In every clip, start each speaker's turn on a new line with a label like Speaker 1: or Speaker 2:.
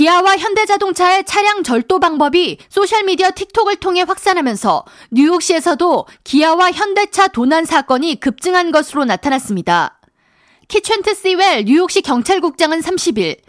Speaker 1: 기아와 현대자동차의 차량 절도 방법이 소셜미디어 틱톡을 통해 확산하면서 뉴욕시에서도 기아와 현대차 도난 사건이 급증한 것으로 나타났습니다. 키첸트 시웰 뉴욕시 경찰국장은 30일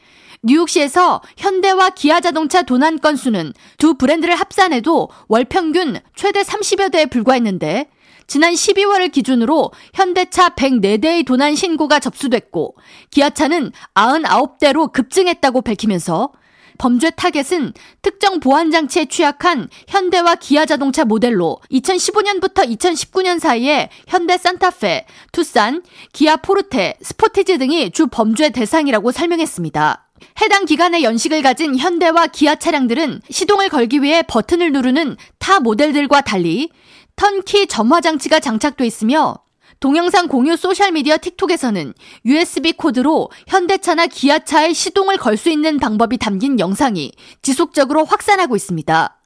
Speaker 1: 뉴욕시에서 현대와 기아 자동차 도난 건수는 두 브랜드를 합산해도 월 평균 최대 30여 대에 불과했는데 지난 12월을 기준으로 현대차 104대의 도난 신고가 접수됐고 기아차는 99대로 급증했다고 밝히면서 범죄 타겟은 특정 보안 장치에 취약한 현대와 기아 자동차 모델로 2015년부터 2019년 사이에 현대 산타페, 투싼, 기아 포르테, 스포티지 등이 주 범죄 대상이라고 설명했습니다. 해당 기간에 연식을 가진 현대와 기아 차량들은 시동을 걸기 위해 버튼을 누르는 타 모델들과 달리 turn-key 점화 장치가 장착돼 있으며 동영상 공유 소셜미디어 틱톡에서는 USB 코드로 현대차나 기아차의 시동을 걸 수 있는 방법이 담긴 영상이 지속적으로 확산하고 있습니다.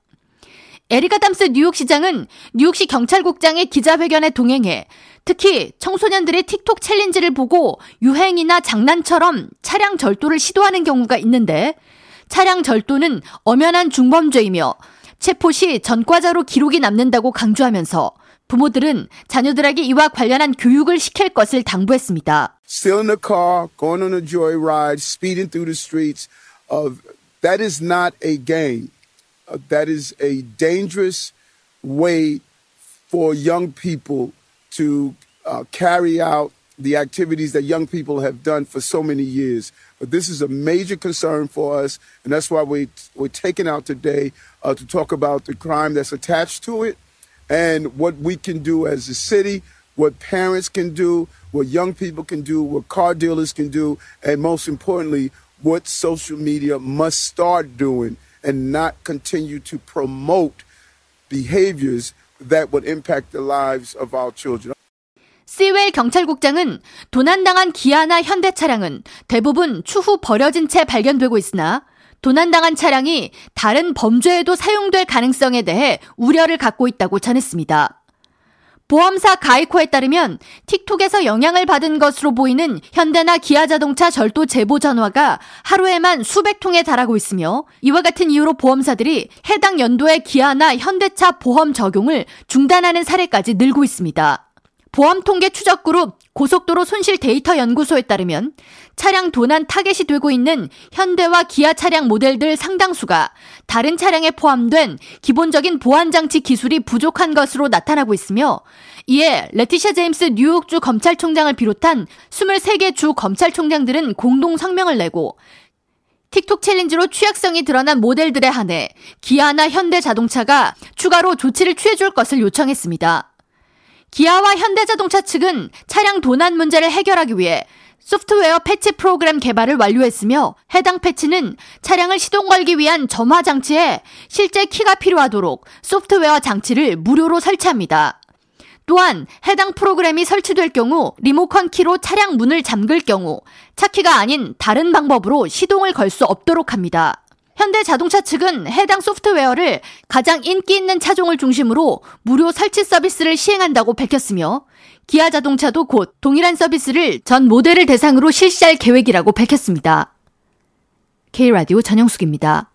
Speaker 1: 에릭 아담스 뉴욕시장은 뉴욕시 경찰국장의 기자회견에 동행해 특히 청소년들의 틱톡 챌린지를 보고 유행이나 장난처럼 차량 절도를 시도하는 경우가 있는데 차량 절도는 엄연한 중범죄이며 체포 시 전과자로 기록이 남는다고 강조하면서 부모들은 자녀들에게 이와 관련한 교육을 시킬 것을 당부했습니다.
Speaker 2: Still in the car, going on a joyride, speeding through the streets. Uh, that is not a game. Uh, that is a dangerous way for young people to uh, carry out the activities that young people have done for so many years. But this is a major concern for us, and that's why we, we're taking out today uh, to talk about the crime that's attached to it and what we can do as a city, what parents can do, what young people can do, what car dealers can do, and most importantly, what social media must start doing and not continue to promote behaviors that would impact the lives of our children.
Speaker 1: 시웰 경찰국장은 도난당한 기아나 현대 차량은 대부분 추후 버려진 채 발견되고 있으나 도난당한 차량이 다른 범죄에도 사용될 가능성에 대해 우려를 갖고 있다고 전했습니다. 보험사 가이코에 따르면 틱톡에서 영향을 받은 것으로 보이는 현대나 기아 자동차 절도 제보 전화가 하루에만 수백 통에 달하고 있으며 이와 같은 이유로 보험사들이 해당 연도의 기아나 현대차 보험 적용을 중단하는 사례까지 늘고 있습니다. 보험 통계 추적 그룹 고속도로 손실 데이터 연구소에 따르면 차량 도난 타겟이 되고 있는 현대와 기아 차량 모델들 상당수가 다른 차량에 포함된 기본적인 보안 장치 기술이 부족한 것으로 나타나고 있으며 이에 레티샤 제임스 뉴욕주 검찰총장을 비롯한 23개 주 검찰총장들은 공동 성명을 내고 틱톡 챌린지로 취약성이 드러난 모델들에 한해 기아나 현대 자동차가 추가로 조치를 취해줄 것을 요청했습니다. 기아와 현대자동차 측은 차량 도난 문제를 해결하기 위해 소프트웨어 패치 프로그램 개발을 완료했으며 해당 패치는 차량을 시동 걸기 위한 점화 장치에 실제 키가 필요하도록 소프트웨어 장치를 무료로 설치합니다. 또한 해당 프로그램이 설치될 경우 리모컨 키로 차량 문을 잠글 경우 차키가 아닌 다른 방법으로 시동을 걸 수 없도록 합니다. 현대 자동차 측은 해당 소프트웨어를 가장 인기 있는 차종을 중심으로 무료 설치 서비스를 시행한다고 밝혔으며 기아 자동차도 곧 동일한 서비스를 전 모델을 대상으로 실시할 계획이라고 밝혔습니다. K라디오 전영숙입니다.